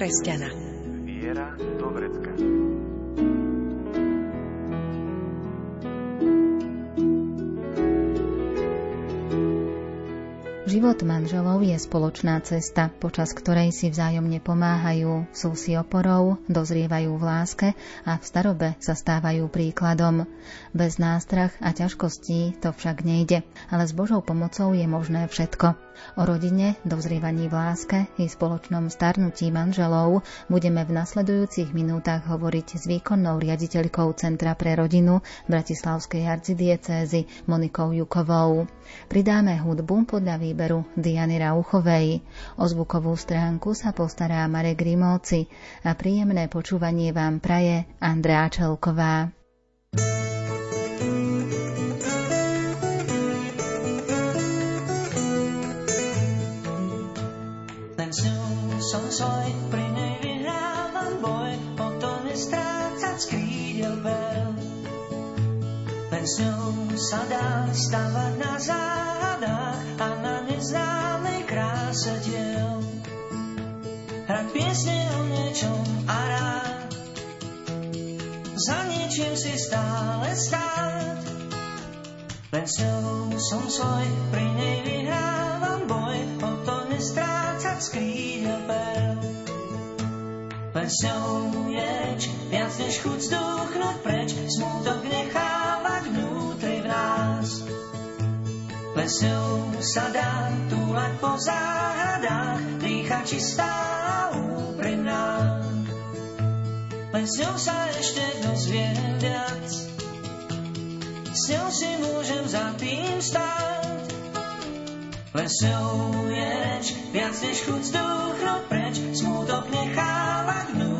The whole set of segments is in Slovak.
kresťana. Viera do vrecka. Život manželov je spoločná cesta, počas ktorej si vzájomne pomáhajú, sú si oporou, dozrievajú v láske a v starobe sa stávajú príkladom. Bez nástrach a ťažkostí to však nejde, ale s Božou pomocou je možné všetko. O rodine, dozrievaní v láske i spoločnom starnutí manželov budeme v nasledujúcich minútach hovoriť s výkonnou riaditeľkou Centra pre rodinu Bratislavskej arcidiecézy Monikou Jukovou. Pridáme hudbu podľa výberu Diany Rauchovej. O zvukovú stránku sa postará Marek Grimovci a príjemné počúvanie vám praje Andrea Čelková. Len s ňou som s ňou sa dá stavať na záhadách a na neznámej kráse diel. Hrať piesne o niečom a rád, za niečím si stále stáť. Len s ňou som svoj, pri nej vyhrávam boj, o to nestrácať z krídel perl. Len s ňou je reč, viac než chuť zdúchnuť preč, smutok nechávať vnútri v nás. Len s ňou sa dá túlať po záhradách, dýcha čistá úprimná. Len s ňou sa ešte dozviem viac, s ňou si môžem za tým stáť. Len s ňou je reč, viac než chuť zdúchnuť preč, smutok nechávať vnútri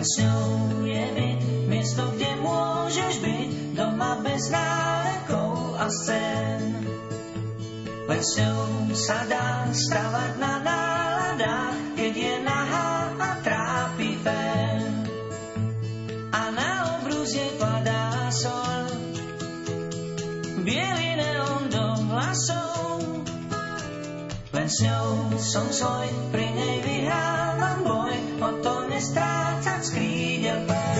Len s ňou je byt, miesto, kde môžeš byť, doma bez nálekov a scén. Len s ňou sa dá stavať na náladách, keď je ňou som svoj, pri nej vyhrávam boj, o to nestrácať z krídel pár.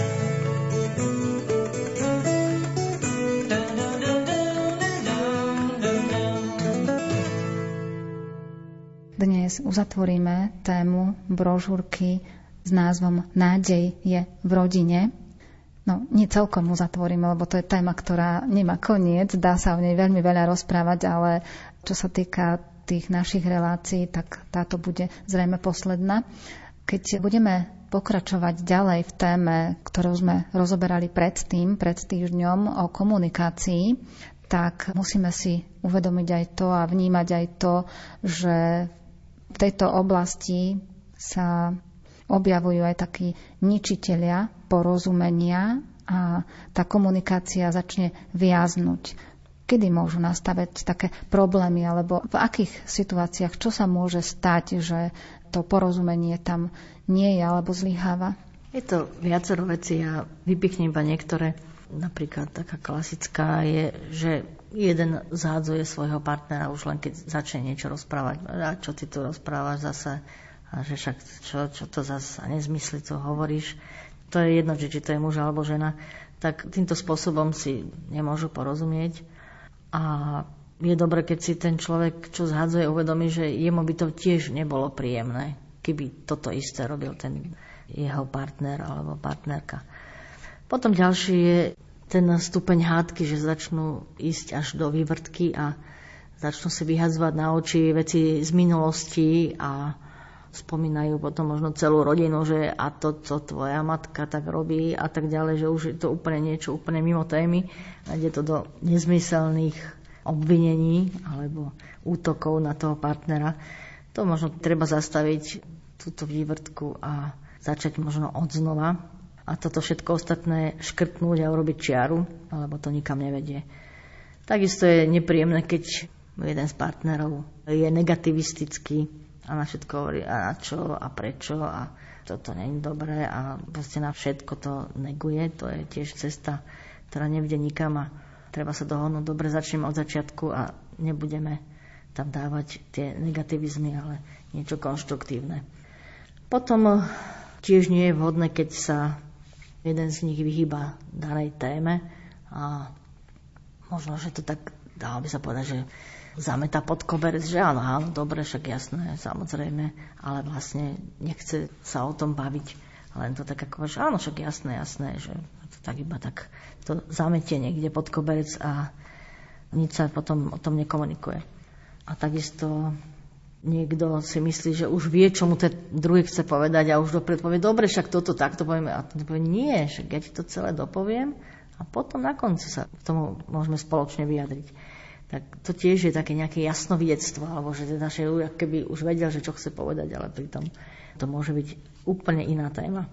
Dnes uzatvoríme tému brožúrky s názvom Nádej je v rodine. No, nie celkom uzatvoríme, lebo to je téma, ktorá nemá koniec, dá sa o nej veľmi veľa rozprávať, ale čo sa týka tých našich relácií, tak táto bude zrejme posledná. Keď budeme pokračovať ďalej v téme, ktorú sme rozoberali predtým, pred týždňom o komunikácii, tak musíme si uvedomiť aj to a vnímať aj to, že v tejto oblasti sa objavujú aj takí ničitelia porozumenia a tá komunikácia začne viaznuť. Kedy môžu nastaviť také problémy, alebo v akých situáciách, čo sa môže stať, že to porozumenie tam nie je alebo zlyháva? Je to viacero vecí a vypichnem iba niektoré. Napríklad taká klasická je, že jeden zádzuje svojho partnera už len keď začne niečo rozprávať. A čo ty tu rozprávaš zase? A že však čo, čo to zase nezmysly, co hovoríš. To je jedno, či to je muž alebo žena. Tak týmto spôsobom si nemôžu porozumieť. A je dobre, keď si ten človek, čo zhadzuje, uvedomí, že jemu by to tiež nebolo príjemné, keby toto isté robil ten jeho partner alebo partnerka. Potom ďalší je ten stupeň hádky, že začnú ísť až do vývrtky a začnú si vyhadzovať na oči veci z minulosti a spomínajú potom možno celú rodinu, že a to, co tvoja matka tak robí a tak ďalej, že už je to úplne niečo úplne mimo témy a ide to do nezmyselných obvinení alebo útokov na toho partnera. To možno treba zastaviť túto vývrtku a začať možno od znova a toto všetko ostatné škrtnúť a urobiť čiaru, alebo to nikam nevedie. Takisto je nepríjemné, keď jeden z partnerov je negativistický a na všetko hovorí a na čo a prečo a toto není dobré a proste na všetko to neguje. To je tiež cesta, ktorá nevedie nikam a treba sa dohodnúť. Dobre, začneme od začiatku a nebudeme tam dávať tie negativizmy, ale niečo konštruktívne. Potom tiež nie je vhodné, keď sa jeden z nich vyhýba danej téme a možno, že to tak dalo by sa povedať, že zameta pod koberec, že áno, áno, dobre, však jasné, samozrejme, ale vlastne nechce sa o tom baviť. Len to tak ako, že áno, však jasné, jasné, že to tak iba tak to zametie niekde pod koberec a nič sa potom o tom nekomunikuje. A takisto niekto si myslí, že už vie, čo mu ten druhý chce povedať a už dopred povie, dobre, však toto takto povieme. A to povie, nie, však ja ti to celé dopoviem a potom na konci sa k tomu môžeme spoločne vyjadriť. Tak to tiež je také nejaké jasnovidectvo, alebo že teda, že keby už vedel, že čo chce povedať, ale pritom to môže byť úplne iná téma.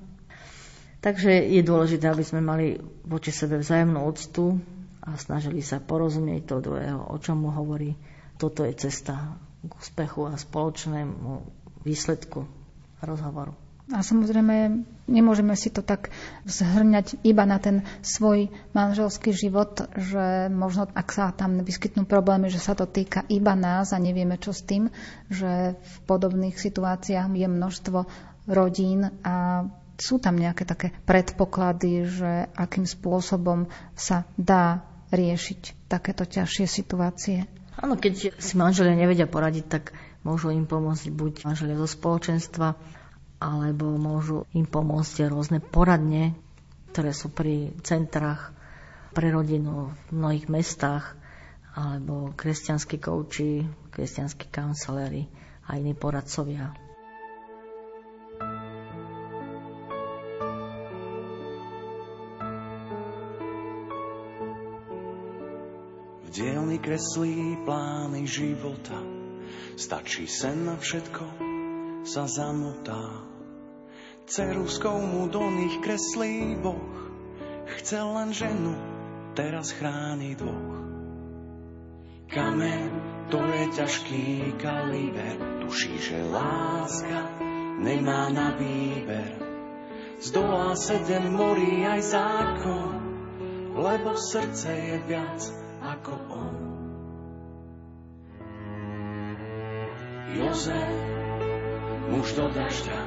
Takže je dôležité, aby sme mali voči sebe vzájomnú úctu a snažili sa porozumieť to druhého, o čom mu hovorí. Toto je cesta k úspechu a spoločnému výsledku rozhovoru. A samozrejme, nemôžeme si to tak zhrňať iba na ten svoj manželský život, že možno ak sa tam vyskytnú problémy, že sa to týka iba nás a nevieme čo s tým, že v podobných situáciách je množstvo rodín a sú tam nejaké také predpoklady, že akým spôsobom sa dá riešiť takéto ťažšie situácie. Áno, keď si manželia nevedia poradiť, tak môžu im pomôcť buď manželia zo spoločenstva, alebo môžu im pomôcť rôzne poradne, ktoré sú pri centrách pre rodinu v mnohých mestách, alebo kresťanskí kouči, kresťanskí kancelári a iní poradcovia. dielny kreslí plány života. Stačí sen na všetko, sa zamotá. Ceruskou mu do nich kreslí Boh. Chcel len ženu, teraz chráni dvoch. Kameň, to je ťažký kaliber, tuší, že láska nemá na výber. Zdolá sedem morí aj zákon, lebo srdce je viac ako on. Jozef, muž do dažďa,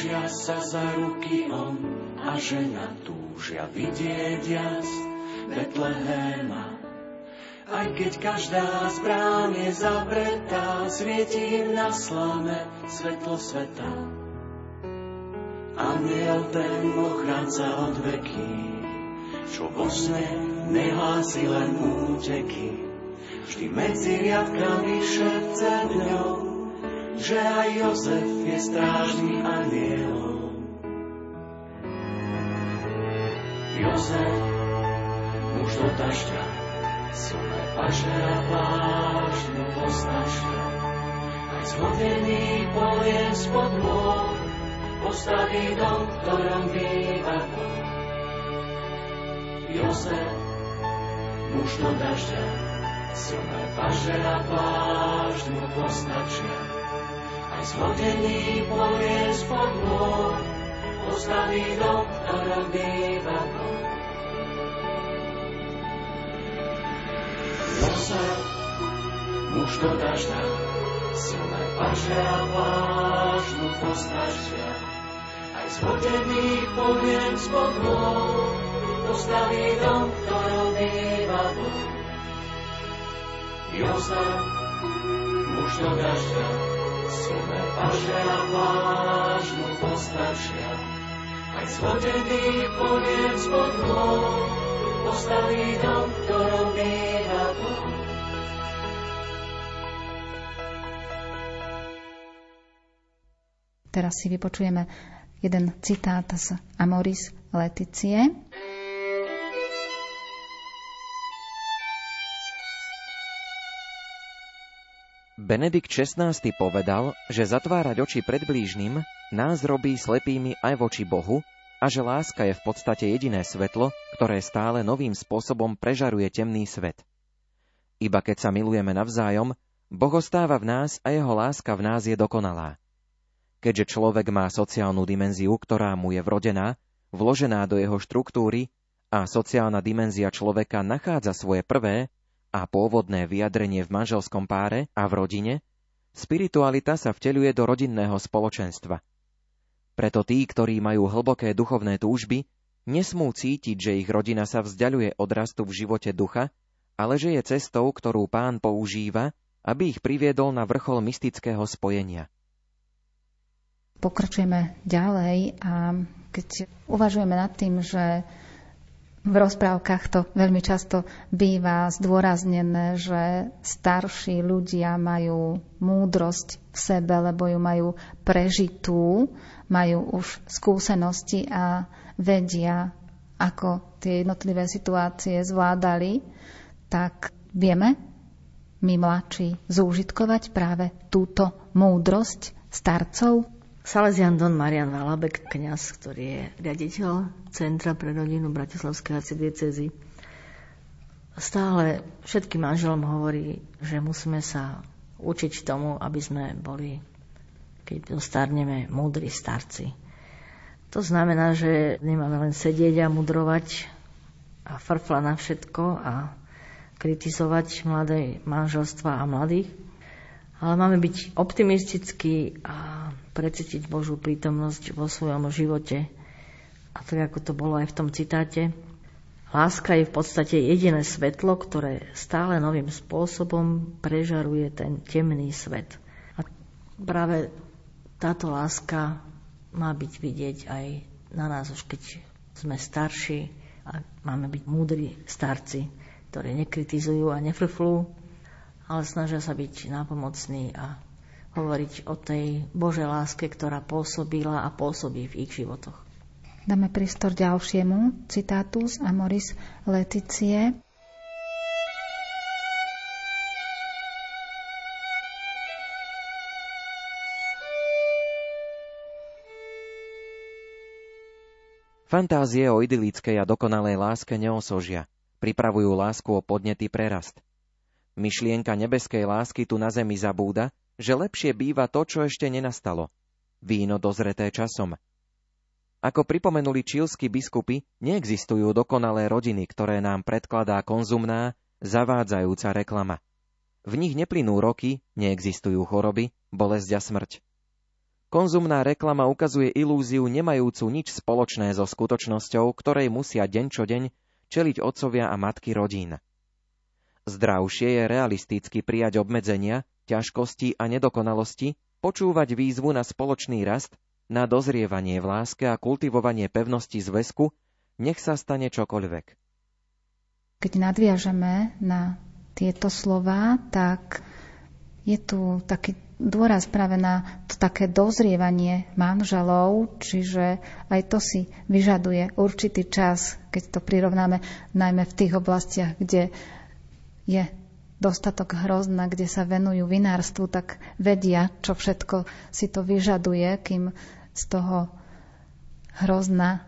Držia sa za ruky on a žena túžia vidieť jas Betlehema. Aj keď každá z brán je zavretá, svietím na slame svetlo sveta. Aniel ten ochranca od veky, čo vo sne nehlási len úteky. Vždy medzi riadkami šepce dňou, že aj Jozef je strážny aniel. Jozef, muž do dažďa, silné paže a plášť postačia. Aj zhodený polien spod môj, postaví dom, ktorom býva Boh. Jozef, muž do dažďa, silné paže a plášť mu postačia. Aj zhodený polien spod môj, postaví dom, ktorom býva Boh. Jozef, muž do dažďa, silné paže a pláž mu postačia. Aj zhodený poviem spod môj, postaví dom, ktorom býva. Jozef, muž do dažďa, silné paže a pláž mu postačia. Aj zhodený poviem spod môj, postaví dom, ktorom býva Boh. Teraz si vypočujeme jeden citát z Amoris Leticie. Benedikt XVI povedal, že zatvárať oči pred blížnym nás robí slepými aj voči Bohu a že láska je v podstate jediné svetlo, ktoré stále novým spôsobom prežaruje temný svet. Iba keď sa milujeme navzájom, Boh ostáva v nás a jeho láska v nás je dokonalá. Keďže človek má sociálnu dimenziu, ktorá mu je vrodená, vložená do jeho štruktúry a sociálna dimenzia človeka nachádza svoje prvé a pôvodné vyjadrenie v manželskom páre a v rodine, spiritualita sa vteľuje do rodinného spoločenstva. Preto tí, ktorí majú hlboké duchovné túžby, nesmú cítiť, že ich rodina sa vzdialuje od rastu v živote ducha, ale že je cestou, ktorú pán používa, aby ich priviedol na vrchol mystického spojenia. Pokračujeme ďalej a keď uvažujeme nad tým, že v rozprávkach to veľmi často býva zdôraznené, že starší ľudia majú múdrosť v sebe, lebo ju majú prežitú, majú už skúsenosti a vedia, ako tie jednotlivé situácie zvládali, tak vieme my mladší zúžitkovať práve túto múdrosť starcov? Salesian Don Marian Valabek, kňaz, ktorý je riaditeľ Centra pre rodinu Bratislavskej arcidiecezy, stále všetkým manželom hovorí, že musíme sa učiť tomu, aby sme boli, keď dostarneme, múdri starci. To znamená, že nemáme len sedieť a mudrovať a frfla na všetko a kritizovať mladé manželstva a mladých, ale máme byť optimistickí a precítiť Božú prítomnosť vo svojom živote. A tak ako to bolo aj v tom citáte, láska je v podstate jediné svetlo, ktoré stále novým spôsobom prežaruje ten temný svet. A práve táto láska má byť vidieť aj na nás, už keď sme starší a máme byť múdri starci, ktorí nekritizujú a nefrflú, ale snažia sa byť nápomocní a hovoriť o tej Božej láske, ktorá pôsobila a pôsobí v ich životoch. Dáme prístor ďalšiemu citátu z Amoris Leticie. Fantázie o idylickej a dokonalej láske neosožia. Pripravujú lásku o podnetý prerast. Myšlienka nebeskej lásky tu na zemi zabúda, že lepšie býva to, čo ešte nenastalo. Víno dozreté časom. Ako pripomenuli čílsky biskupy, neexistujú dokonalé rodiny, ktoré nám predkladá konzumná, zavádzajúca reklama. V nich neplynú roky, neexistujú choroby, bolesť a smrť. Konzumná reklama ukazuje ilúziu nemajúcu nič spoločné so skutočnosťou, ktorej musia deň čo deň čeliť otcovia a matky rodín. Zdravšie je realisticky prijať obmedzenia, ťažkosti a nedokonalosti, počúvať výzvu na spoločný rast, na dozrievanie v láske a kultivovanie pevnosti zväzku, nech sa stane čokoľvek. Keď nadviažeme na tieto slova, tak je tu taký dôraz práve na to také dozrievanie manželov, čiže aj to si vyžaduje určitý čas, keď to prirovnáme najmä v tých oblastiach, kde je dostatok hrozna, kde sa venujú vinárstvu, tak vedia, čo všetko si to vyžaduje, kým z toho hrozna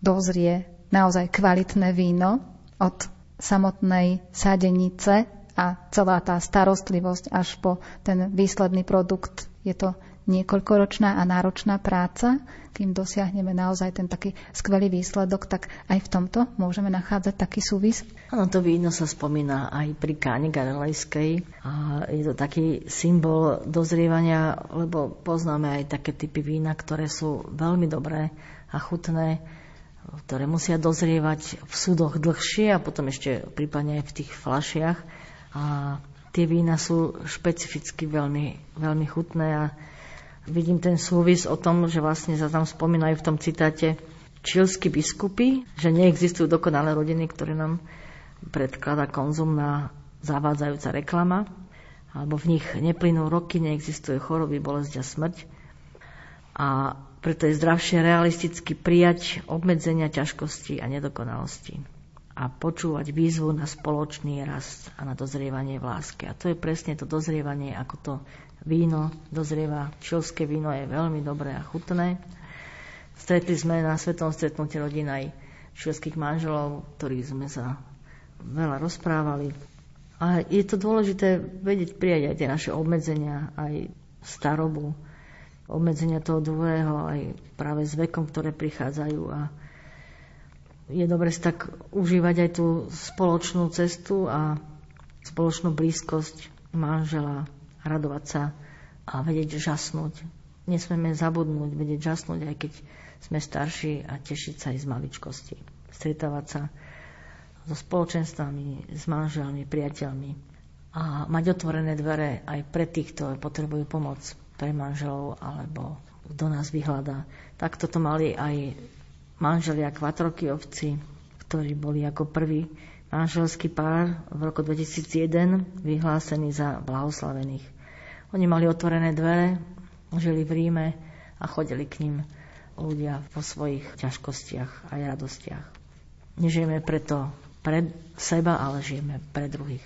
dozrie naozaj kvalitné víno od samotnej sadenice a celá tá starostlivosť až po ten výsledný produkt. Je to niekoľkoročná a náročná práca, kým dosiahneme naozaj ten taký skvelý výsledok, tak aj v tomto môžeme nachádzať taký súvis. Áno, to víno sa spomína aj pri káne garelejskej a je to taký symbol dozrievania, lebo poznáme aj také typy vína, ktoré sú veľmi dobré a chutné, ktoré musia dozrievať v súdoch dlhšie a potom ešte prípadne aj v tých flašiach a tie vína sú špecificky veľmi, veľmi chutné a vidím ten súvis o tom, že vlastne sa tam spomínajú v tom citáte čilskí biskupy, že neexistujú dokonalé rodiny, ktoré nám predklada konzumná zavádzajúca reklama, alebo v nich neplynú roky, neexistuje choroby, bolesť a smrť. A preto je zdravšie realisticky prijať obmedzenia ťažkosti a nedokonalosti a počúvať výzvu na spoločný rast a na dozrievanie v láske. A to je presne to dozrievanie, ako to víno dozrieva. Čilské víno je veľmi dobré a chutné. Stretli sme na svetom stretnutí rodín aj čilských manželov, ktorí sme sa veľa rozprávali. A je to dôležité vedieť prijať aj tie naše obmedzenia, aj starobu, obmedzenia toho druhého, aj práve s vekom, ktoré prichádzajú a je dobre si tak užívať aj tú spoločnú cestu a spoločnú blízkosť manžela, radovať sa a vedieť žasnúť. Nesmieme zabudnúť, vedieť žasnúť, aj keď sme starší a tešiť sa aj z maličkosti. Stretávať sa so spoločenstvami, s manželmi, priateľmi a mať otvorené dvere aj pre tých, ktorí potrebujú pomoc, pre manželov alebo kto nás vyhľadá. Tak toto mali aj manželia Kvatrokijovci, ktorí boli ako prvý manželský pár v roku 2001 vyhlásení za blahoslavených. Oni mali otvorené dvere, žili v Ríme a chodili k ním ľudia po svojich ťažkostiach a radostiach. Nežijeme preto pre seba, ale žijeme pre druhých.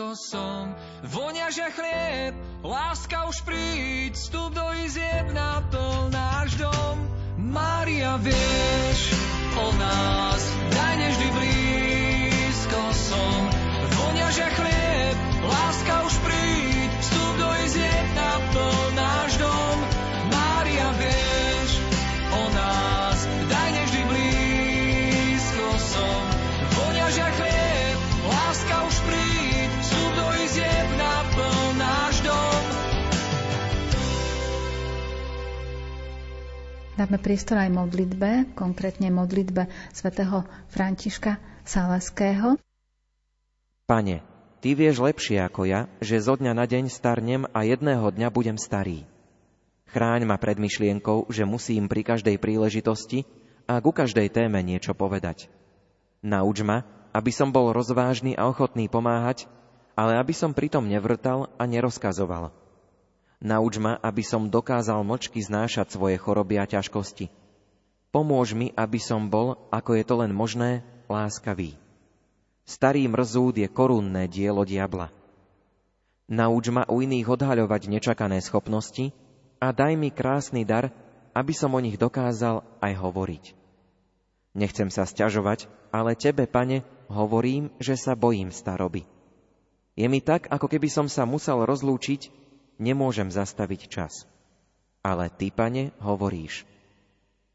Blízko som. Voniažia chlieb, láska už príď, vstup do izieb, naplň náš dom. Mária, vieš o nás, daj neždy blízko som. Voniažia chlieb, láska už príď, Dáme priestor aj modlitbe, konkrétne modlitbe svätého Františka Salaského. Pane, Ty vieš lepšie ako ja, že zo dňa na deň starnem a jedného dňa budem starý. Chráň ma pred myšlienkou, že musím pri každej príležitosti a ku každej téme niečo povedať. Nauč ma, aby som bol rozvážny a ochotný pomáhať, ale aby som pritom nevrtal a nerozkazoval. Nauč ma, aby som dokázal mlčky znášať svoje choroby a ťažkosti. Pomôž mi, aby som bol, ako je to len možné, láskavý. Starý mrzúd je korunné dielo diabla. Nauč ma u iných odhaľovať nečakané schopnosti a daj mi krásny dar, aby som o nich dokázal aj hovoriť. Nechcem sa sťažovať, ale tebe, pane, hovorím, že sa bojím staroby. Je mi tak, ako keby som sa musel rozlúčiť, nemôžem zastaviť čas. Ale ty, pane, hovoríš.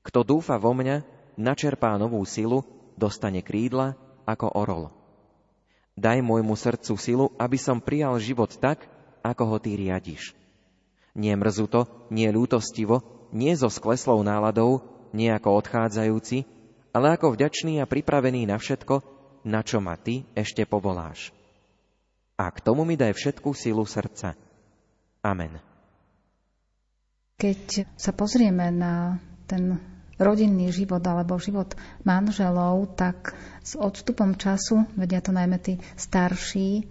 Kto dúfa vo mňa, načerpá novú silu, dostane krídla ako orol. Daj môjmu srdcu silu, aby som prijal život tak, ako ho ty riadiš. Nie mrzuto, nie ľútostivo, nie so skleslou náladou, nie ako odchádzajúci, ale ako vďačný a pripravený na všetko, na čo ma ty ešte povoláš. A k tomu mi daj všetku silu srdca. Amen. Keď sa pozrieme na ten rodinný život alebo život manželov, tak s odstupom času, vedia to najmä tí starší,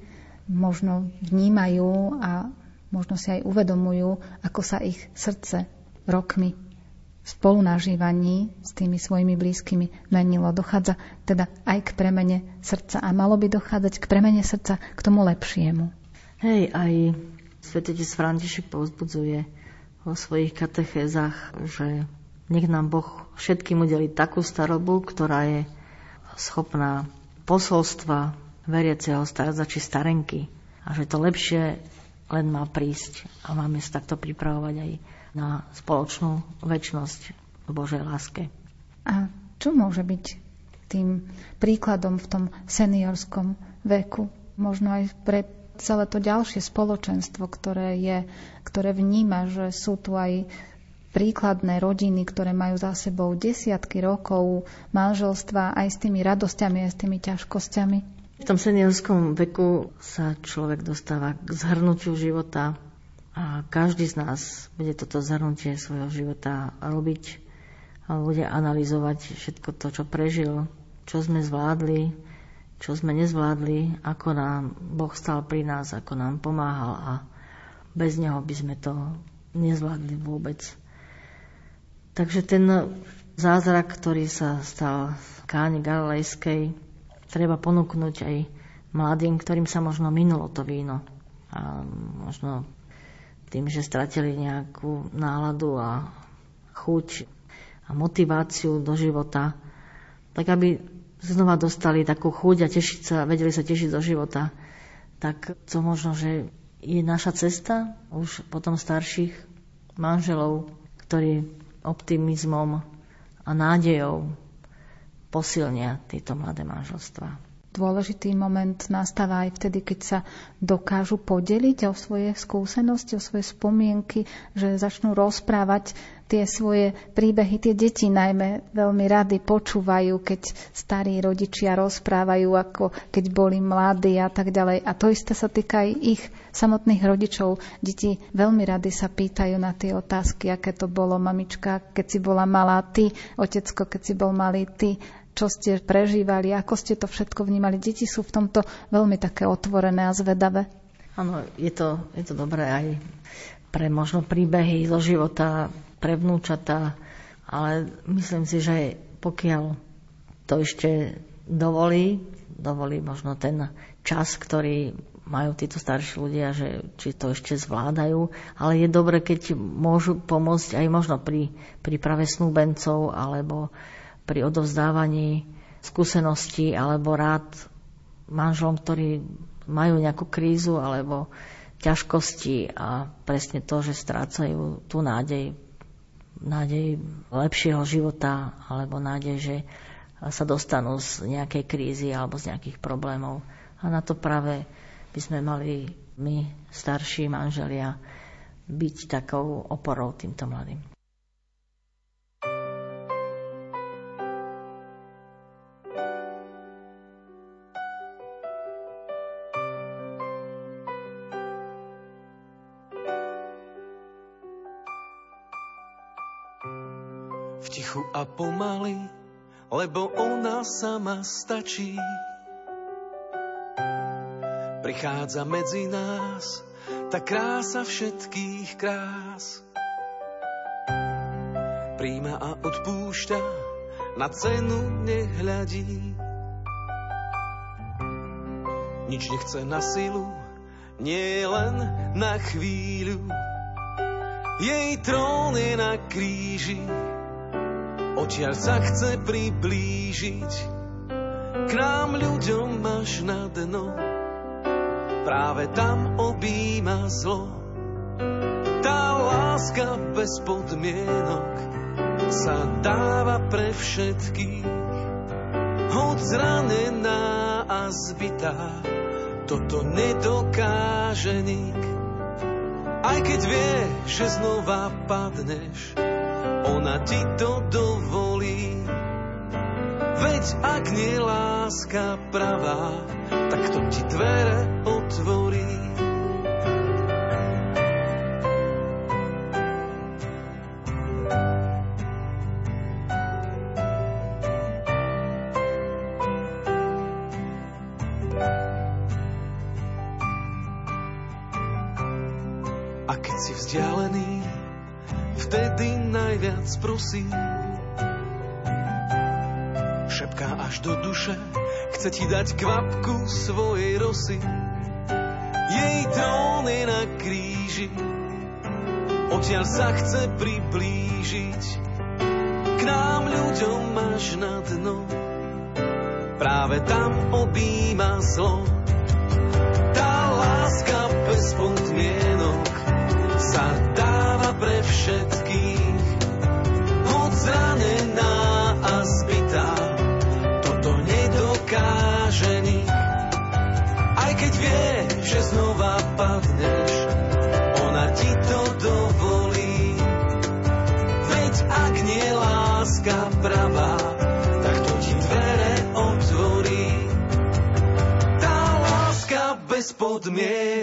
možno vnímajú a možno si aj uvedomujú, ako sa ich srdce rokmi spolunažívaní s tými svojimi blízkymi menilo. Dochádza teda aj k premene srdca a malo by dochádzať k premene srdca k tomu lepšiemu. Hej, aj svetotec František povzbudzuje vo svojich katechézach, že nech nám Boh všetkým udeli takú starobu, ktorá je schopná posolstva veriaceho starca či starenky. A že to lepšie len má prísť a máme sa takto pripravovať aj na spoločnú väčnosť v Božej láske. A čo môže byť tým príkladom v tom seniorskom veku? Možno aj pre celé to ďalšie spoločenstvo, ktoré, je, ktoré vníma, že sú tu aj príkladné rodiny, ktoré majú za sebou desiatky rokov manželstva aj s tými radosťami, aj s tými ťažkosťami? V tom seniorskom veku sa človek dostáva k zhrnutiu života a každý z nás bude toto zhrnutie svojho života robiť a bude analyzovať všetko to, čo prežil, čo sme zvládli, čo sme nezvládli, ako nám Boh stal pri nás, ako nám pomáhal a bez Neho by sme to nezvládli vôbec. Takže ten zázrak, ktorý sa stal v káne Galilejskej, treba ponúknuť aj mladým, ktorým sa možno minulo to víno. A možno tým, že stratili nejakú náladu a chuť a motiváciu do života, tak aby znova dostali takú chuť a tešiť sa, vedeli sa tešiť do života, tak to možno, že je naša cesta už potom starších manželov, ktorí optimizmom a nádejou posilnia tieto mladé manželstvá. Dôležitý moment nastáva aj vtedy, keď sa dokážu podeliť o svoje skúsenosti, o svoje spomienky, že začnú rozprávať tie svoje príbehy. Tie deti najmä veľmi rady počúvajú, keď starí rodičia rozprávajú, ako keď boli mladí a tak ďalej. A to isté sa týka aj ich samotných rodičov. Deti veľmi rady sa pýtajú na tie otázky, aké to bolo, mamička, keď si bola malá ty, otecko, keď si bol malý ty čo ste prežívali, ako ste to všetko vnímali. Deti sú v tomto veľmi také otvorené a zvedavé. Áno, je to, je to dobré aj pre možno príbehy zo života, pre vnúčata, ale myslím si, že pokiaľ to ešte dovolí, dovolí možno ten čas, ktorý majú títo starší ľudia, že či to ešte zvládajú, ale je dobre, keď môžu pomôcť aj možno pri príprave snúbencov alebo pri odovzdávaní skúseností alebo rád manželom, ktorí majú nejakú krízu alebo ťažkosti a presne to, že strácajú tú nádej, nádej lepšieho života alebo nádej, že sa dostanú z nejakej krízy alebo z nejakých problémov. A na to práve by sme mali my, starší manželia, byť takou oporou týmto mladým. Tichu a pomaly, lebo ona sama stačí. Prichádza medzi nás tá krása všetkých krás. Príjma a odpúšťa, na cenu nehľadí. Nič nechce na silu, nie len na chvíľu. Jej trón je na kríži, Odtiaľ sa chce priblížiť k nám ľuďom až na dno. Práve tam obíma zlo. Tá láska bez podmienok sa dáva pre všetkých. Hoď zranená a zbytá, toto nedokáže nik. Aj keď vie, že znova padneš, ona ti to dovolí. Veď ak nie láska pravá, tak to ti dvere otvorí. Dať kvapku svojej rosy. Jej trón na kríži, odtiaľ sa chce priblížiť. K nám ľuďom až na dno, práve tam obíma zlo. Bez podmienok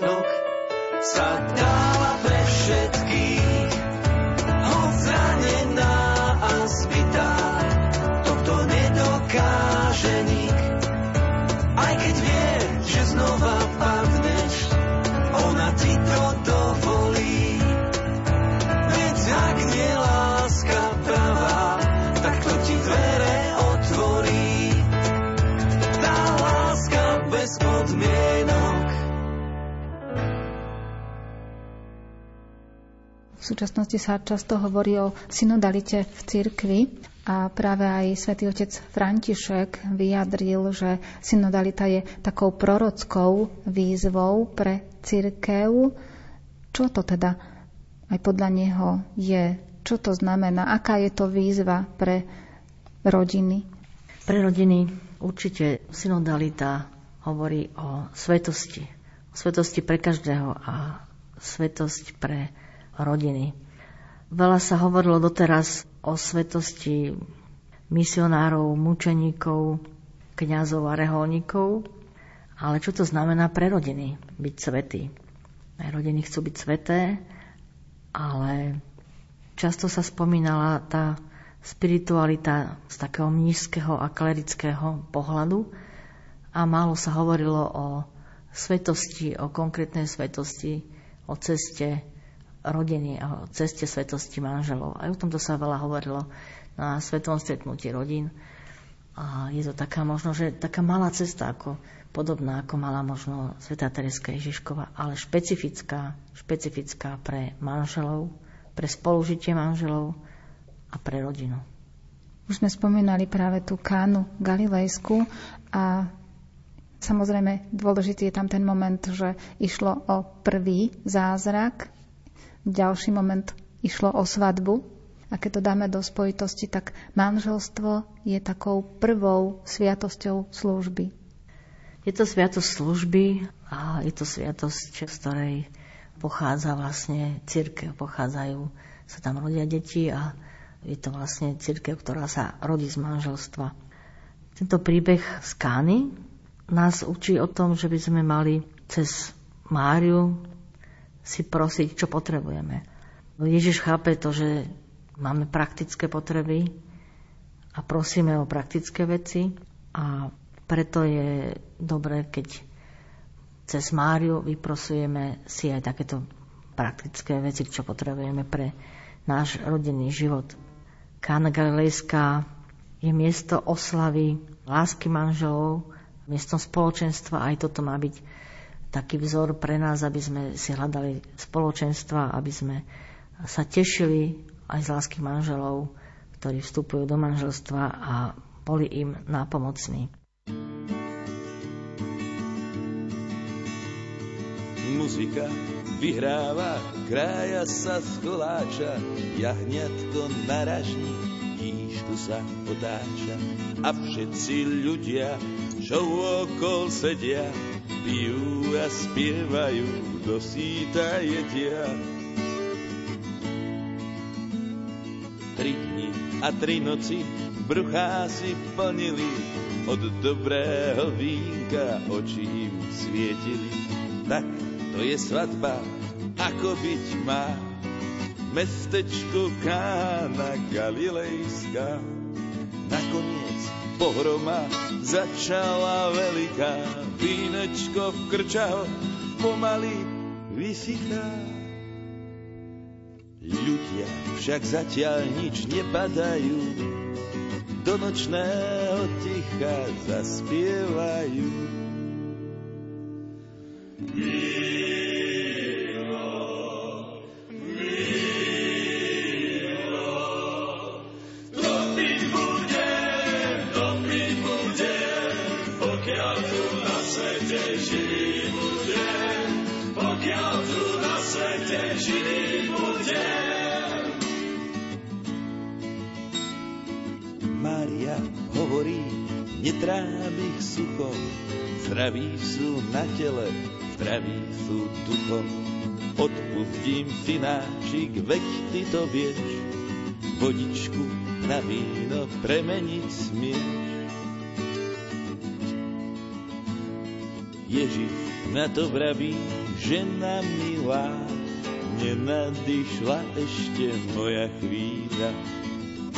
súčasnosti sa často hovorí o synodalite v cirkvi a práve aj svätý otec František vyjadril, že synodalita je takou prorockou výzvou pre cirkev. Čo to teda aj podľa neho je? Čo to znamená? Aká je to výzva pre rodiny? Pre rodiny určite synodalita hovorí o svetosti. O svetosti pre každého a svetosť pre rodiny. Veľa sa hovorilo doteraz o svetosti misionárov, mučeníkov, kňazov a reholníkov, ale čo to znamená pre rodiny byť svetý? Aj rodiny chcú byť sveté, ale často sa spomínala tá spiritualita z takého nízkeho a klerického pohľadu a málo sa hovorilo o svetosti, o konkrétnej svetosti, o ceste rodiny a ceste svetosti manželov. Aj o tomto sa veľa hovorilo na svetom stretnutí rodín. A je to taká možno, že taká malá cesta, ako, podobná ako mala možno Sveta Tereska Ježiškova, ale špecifická, špecifická pre manželov, pre spolužitie manželov a pre rodinu. Už sme spomínali práve tú kánu galilejskú a samozrejme dôležitý je tam ten moment, že išlo o prvý zázrak, ďalší moment išlo o svadbu. A keď to dáme do spojitosti, tak manželstvo je takou prvou sviatosťou služby. Je to sviatosť služby a je to sviatosť, z ktorej pochádza vlastne církev, pochádzajú, sa tam rodia deti a je to vlastne církev, ktorá sa rodí z manželstva. Tento príbeh z Kány nás učí o tom, že by sme mali cez Máriu si prosiť, čo potrebujeme. Ježiš chápe to, že máme praktické potreby a prosíme o praktické veci a preto je dobré, keď cez Máriu vyprosujeme si aj takéto praktické veci, čo potrebujeme pre náš rodinný život. Kána Galilejská je miesto oslavy lásky manželov, miestom spoločenstva. Aj toto má byť taký vzor pre nás, aby sme si hľadali spoločenstva, aby sme sa tešili aj z lásky manželov, ktorí vstupujú do manželstva a boli im nápomocní. Muzika vyhráva, krája sa skoláča, jahňatko naražní, tíšku sa otáča. A všetci ľudia, čo okol sedia, pijú a spievajú, do síta jedia. Tri dni a tri noci bruchá si plnili, od dobrého vínka očím svietili. Tak to je svadba, ako byť má. Mestečko Kána Galilejská. Nakoniec pohroma začala veľká, vínečko v krčaho pomaly vysychá. Ľudia však zatiaľ nič nepadajú, do nočného ticha zaspievajú. Netrám ich sucho, zdraví sú na tele, zdraví sú duchom. Odpustím si nášik, veď ty to vieš, vodičku na víno premeniť smieš. Ježiš na to vraví, žena milá, nenadišla ešte moja chvíľa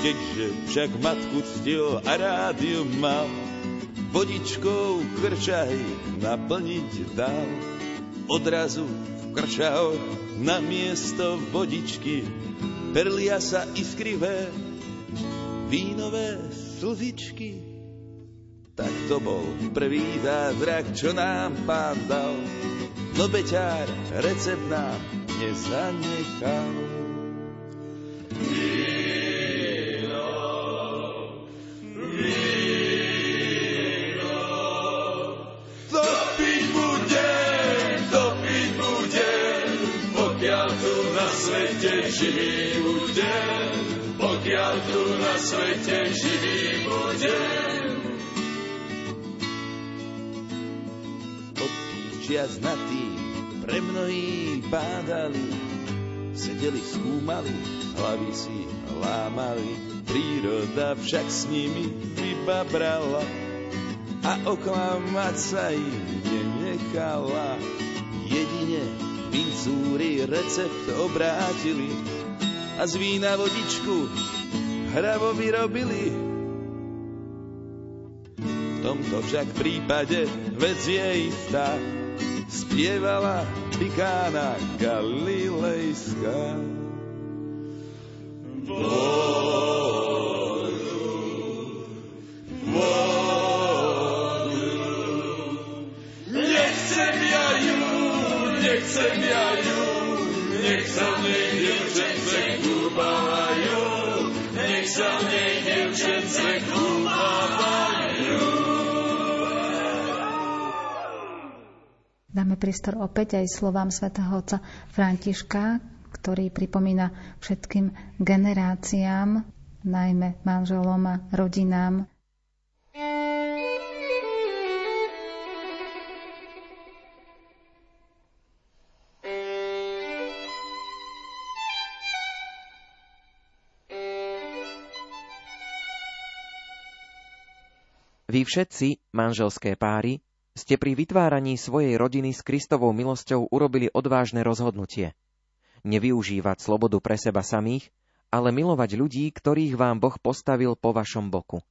keďže však matku ctil a rádiu mal, vodičkou krčaj naplniť dal. Odrazu v krčahoch na miesto vodičky perlia sa iskrivé vínové slzičky. Tak to bol prvý zázrak, čo nám pán dal, no beťár recept nám nezanechal. Živý budem, pokiaľ tu na svete živý budem. Od čias na tým pre mnohých pádali, sedeli, skúmali, hlavy si lámali, príroda však s nimi vybabrala a oklamať sa im nenechala. Jedine pincúry recept obrátili a z vína vodičku hravo vyrobili. V tomto však prípade vec je istá, spievala Pikána Galilejská. Vodu, vodu, nechcem nech sa v nej dievčence kúpajú, nech sa v nej dievčence kúpajú. Dáme prístor opäť aj slovám svätého otca Františka, ktorý pripomína všetkým generáciám, najmä manželom a rodinám, Vy všetci, manželské páry, ste pri vytváraní svojej rodiny s Kristovou milosťou urobili odvážne rozhodnutie. Nevyužívať slobodu pre seba samých, ale milovať ľudí, ktorých vám Boh postavil po vašom boku.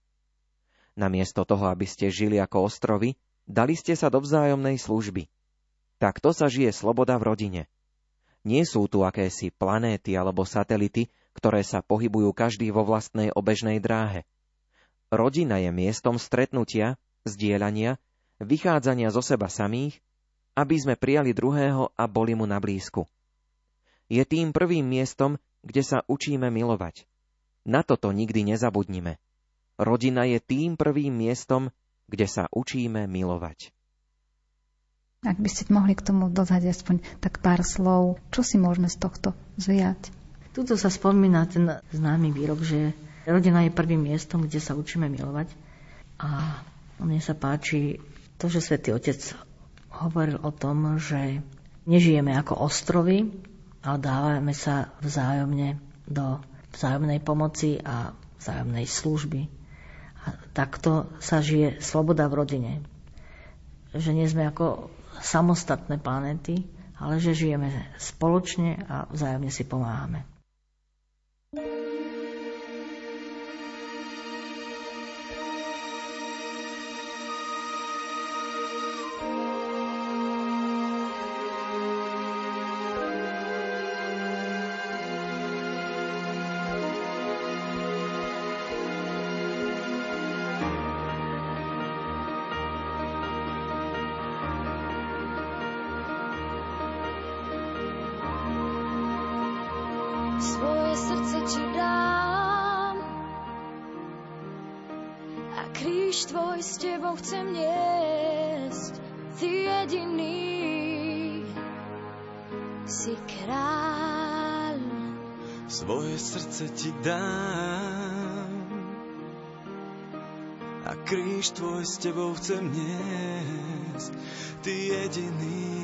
Namiesto toho, aby ste žili ako ostrovy, dali ste sa do vzájomnej služby. Takto sa žije sloboda v rodine. Nie sú tu akési planéty alebo satelity, ktoré sa pohybujú každý vo vlastnej obežnej dráhe. Rodina je miestom stretnutia, zdieľania vychádzania zo seba samých, aby sme prijali druhého a boli mu na blízku. Je tým prvým miestom, kde sa učíme milovať. Na toto nikdy nezabudnime. Rodina je tým prvým miestom, kde sa učíme milovať. Ak by ste mohli k tomu dodať aspoň tak pár slov, čo si môžeme z tohto zviať? Tuto sa spomína ten známy výrok, že rodina je prvým miestom, kde sa učíme milovať. A mne sa páči to, že svätý Otec hovoril o tom, že nežijeme ako ostrovy, ale dávame sa vzájomne do vzájomnej pomoci a vzájomnej služby. A takto sa žije sloboda v rodine. Že nie sme ako samostatné planéty, ale že žijeme spoločne a vzájomne si pomáhame. kríž tvoj s tebou chcem niesť, ty jediný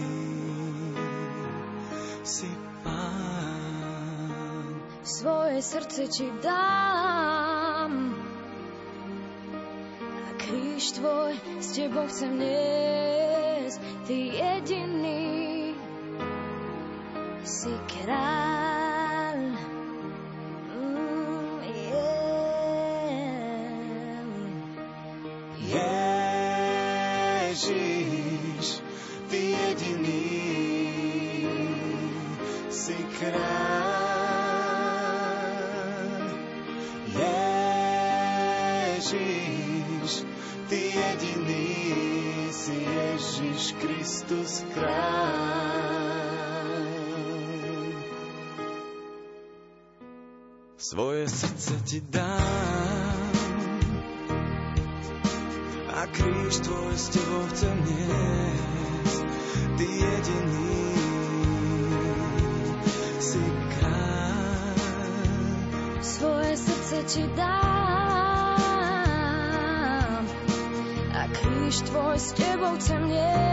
si pán. Svoje srdce ti dám. A kríž tvoj s tebou chcem niesť, ty jediný Kristus kráľ. Svoje srdce ti dám a kríž tvoj s tebou chcem niesť. Ty jediný si kráľ. Svoje srdce ti dám s tebou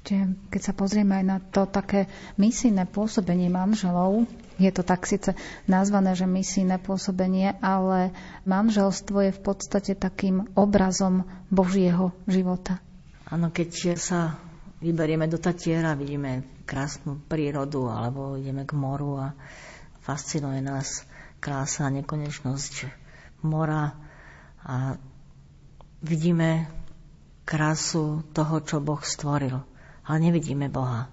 ešte, keď sa pozrieme aj na to také misijné pôsobenie manželov, je to tak síce nazvané, že misijné pôsobenie, ale manželstvo je v podstate takým obrazom Božieho života. Áno, keď sa vyberieme do Tatiera, vidíme krásnu prírodu, alebo ideme k moru a fascinuje nás krása, nekonečnosť mora a vidíme krásu toho, čo Boh stvoril. Ale nevidíme Boha.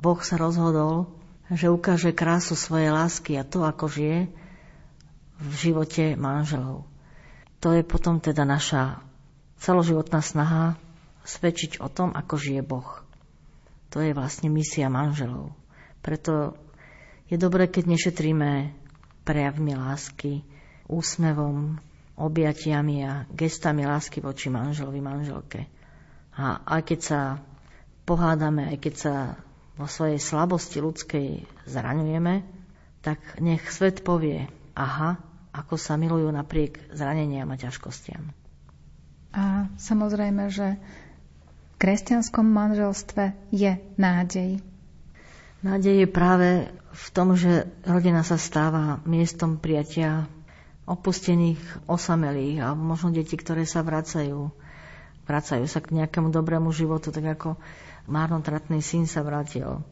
Boh sa rozhodol, že ukáže krásu svojej lásky a to, ako žije v živote manželov. To je potom teda naša celoživotná snaha svedčiť o tom, ako žije Boh. To je vlastne misia manželov. Preto je dobré, keď nešetríme prejavmi lásky, úsmevom, objatiami a gestami lásky voči manželovi, manželke. A aj keď sa pohádame, aj keď sa vo svojej slabosti ľudskej zraňujeme, tak nech svet povie, aha, ako sa milujú napriek zraneniam a ťažkostiam. A samozrejme, že v kresťanskom manželstve je nádej. Nádej je práve v tom, že rodina sa stáva miestom prijatia opustených, osamelých alebo možno deti, ktoré sa vracajú. Vracajú sa k nejakému dobrému životu, tak ako márnotratný syn sa vrátil.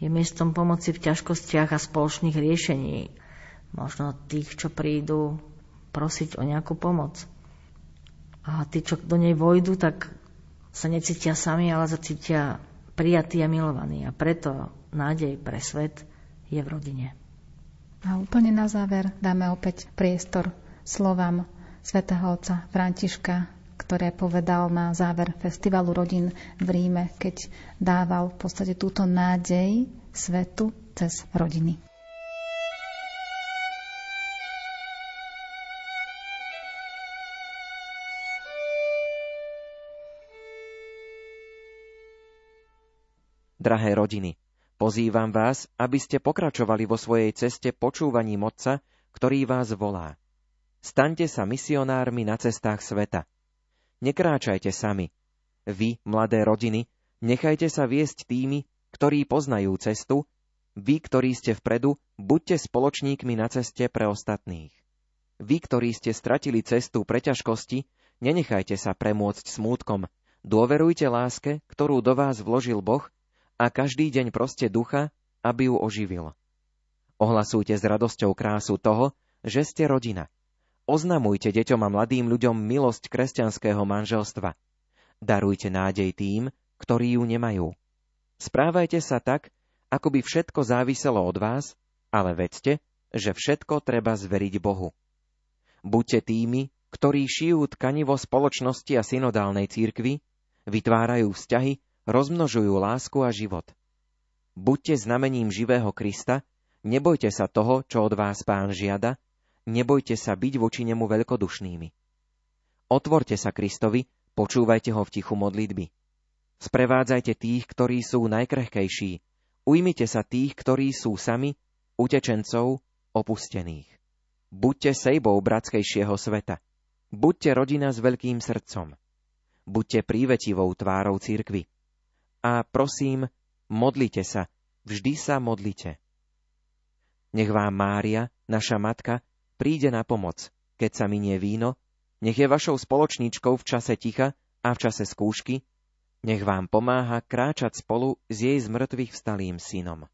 Je miestom pomoci v ťažkostiach a spoločných riešení. Možno tých, čo prídu prosiť o nejakú pomoc. A tí, čo do nej vojdu, tak sa necítia sami, ale zacítia prijatí a milovaní. A preto nádej pre svet je v rodine. A úplne na záver dáme opäť priestor slovám svätého otca Františka, ktoré povedal na záver festivalu rodín v Ríme, keď dával v podstate túto nádej svetu cez rodiny. Drahé rodiny, Pozývam vás, aby ste pokračovali vo svojej ceste počúvaním Otca, ktorý vás volá. Staňte sa misionármi na cestách sveta. Nekráčajte sami. Vy, mladé rodiny, nechajte sa viesť tými, ktorí poznajú cestu, vy, ktorí ste vpredu, buďte spoločníkmi na ceste pre ostatných. Vy, ktorí ste stratili cestu pre ťažkosti, nenechajte sa premôcť smútkom, dôverujte láske, ktorú do vás vložil Boh a každý deň proste ducha, aby ju oživil. Ohlasujte s radosťou krásu toho, že ste rodina. Oznamujte deťom a mladým ľuďom milosť kresťanského manželstva. Darujte nádej tým, ktorí ju nemajú. Správajte sa tak, ako by všetko záviselo od vás, ale vedzte, že všetko treba zveriť Bohu. Buďte tými, ktorí šijú tkanivo spoločnosti a synodálnej církvy, vytvárajú vzťahy, rozmnožujú lásku a život. Buďte znamením živého Krista, nebojte sa toho, čo od vás pán žiada, nebojte sa byť voči nemu veľkodušnými. Otvorte sa Kristovi, počúvajte ho v tichu modlitby. Sprevádzajte tých, ktorí sú najkrehkejší, ujmite sa tých, ktorí sú sami, utečencov, opustených. Buďte sejbou bratskejšieho sveta. Buďte rodina s veľkým srdcom. Buďte prívetivou tvárou cirkvy. A prosím, modlite sa, vždy sa modlite. Nech vám Mária, naša matka, príde na pomoc, keď sa minie víno, nech je vašou spoločníčkou v čase ticha a v čase skúšky, nech vám pomáha kráčať spolu s jej zmrtvých vstalým synom.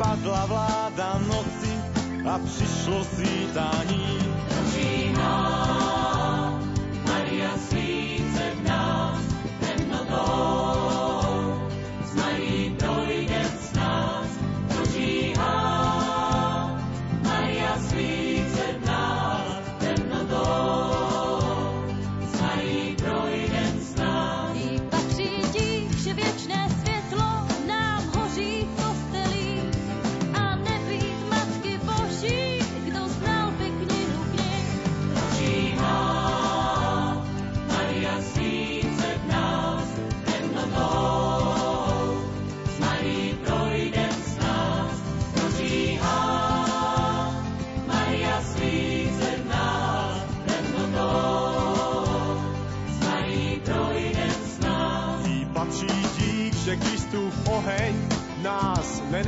padla vláda noci a přišlo svítání. Noční.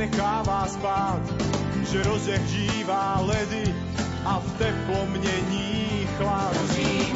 nenechává spát, že rozehřívá ledy a v teplom mění chlad. Rozhývá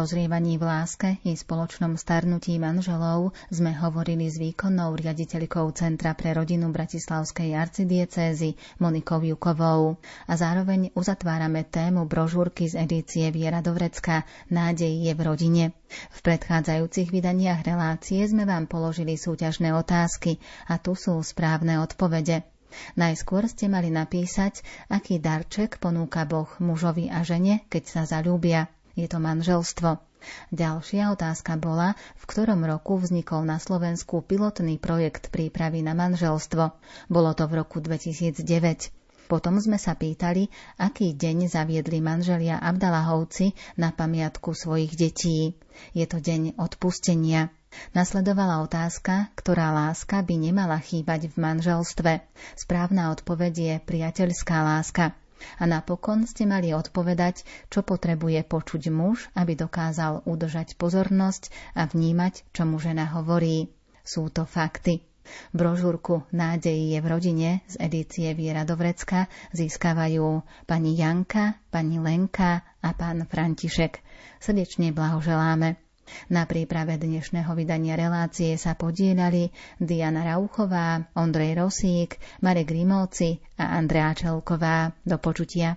dozrievaní v láske i spoločnom starnutí manželov sme hovorili s výkonnou riaditeľkou Centra pre rodinu Bratislavskej arcidiecézy Monikou Jukovou. A zároveň uzatvárame tému brožúrky z edície Viera Dovrecka Nádej je v rodine. V predchádzajúcich vydaniach relácie sme vám položili súťažné otázky a tu sú správne odpovede. Najskôr ste mali napísať, aký darček ponúka Boh mužovi a žene, keď sa zalúbia je to manželstvo. Ďalšia otázka bola, v ktorom roku vznikol na Slovensku pilotný projekt prípravy na manželstvo. Bolo to v roku 2009. Potom sme sa pýtali, aký deň zaviedli manželia Abdalahovci na pamiatku svojich detí. Je to deň odpustenia. Nasledovala otázka, ktorá láska by nemala chýbať v manželstve. Správna odpoveď je priateľská láska. A napokon ste mali odpovedať, čo potrebuje počuť muž, aby dokázal udržať pozornosť a vnímať, čo mu žena hovorí. Sú to fakty. Brožúrku Nádej je v rodine z edície Viera Dovrecka získavajú pani Janka, pani Lenka a pán František. Srdečne blahoželáme. Na príprave dnešného vydania relácie sa podielali Diana Rauchová, Ondrej Rosík, Marek Grimovci a Andrea Čelková. Do počutia.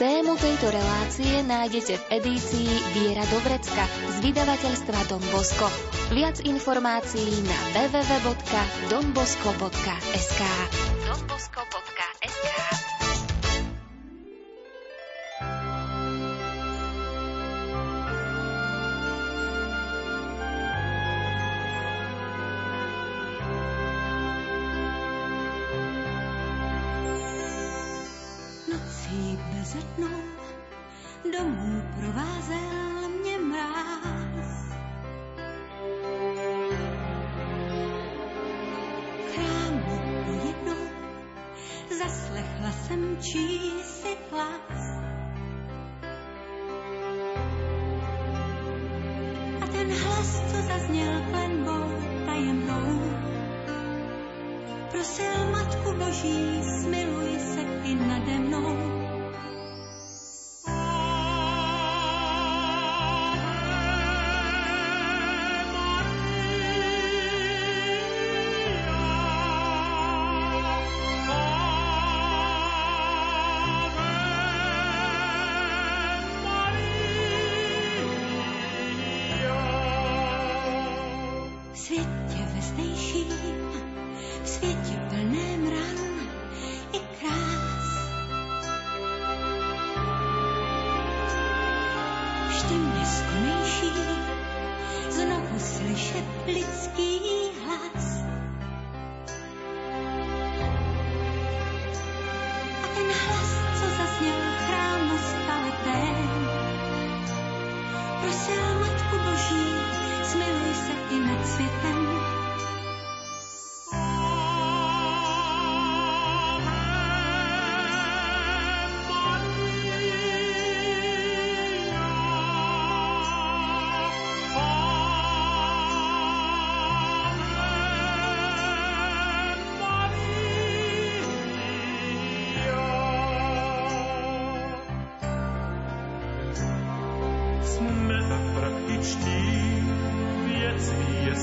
Tému tejto relácie nájdete v edícii Viera Dobrecka z vydavateľstva Don Bosco. Viac informácií na www.donbosco.sk donbosco.sk domů provázel mě mráz. V chrámu jednou zaslechla jsem čísi hlas. A ten hlas, co zazněl klenbou tajemnou, prosil Matku Boží, smiluj se i nade mnou.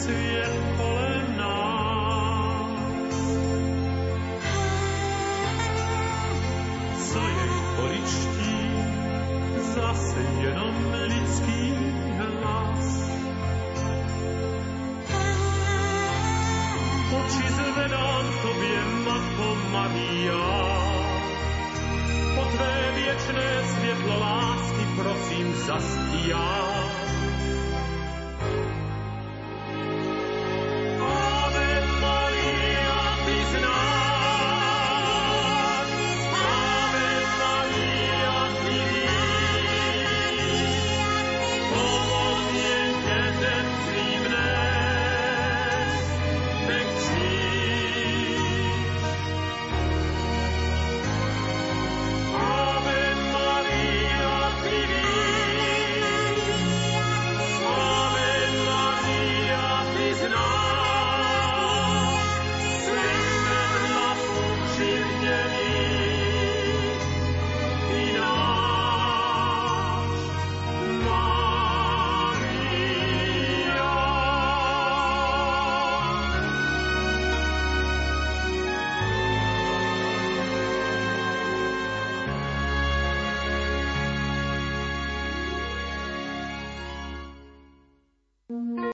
Zas ja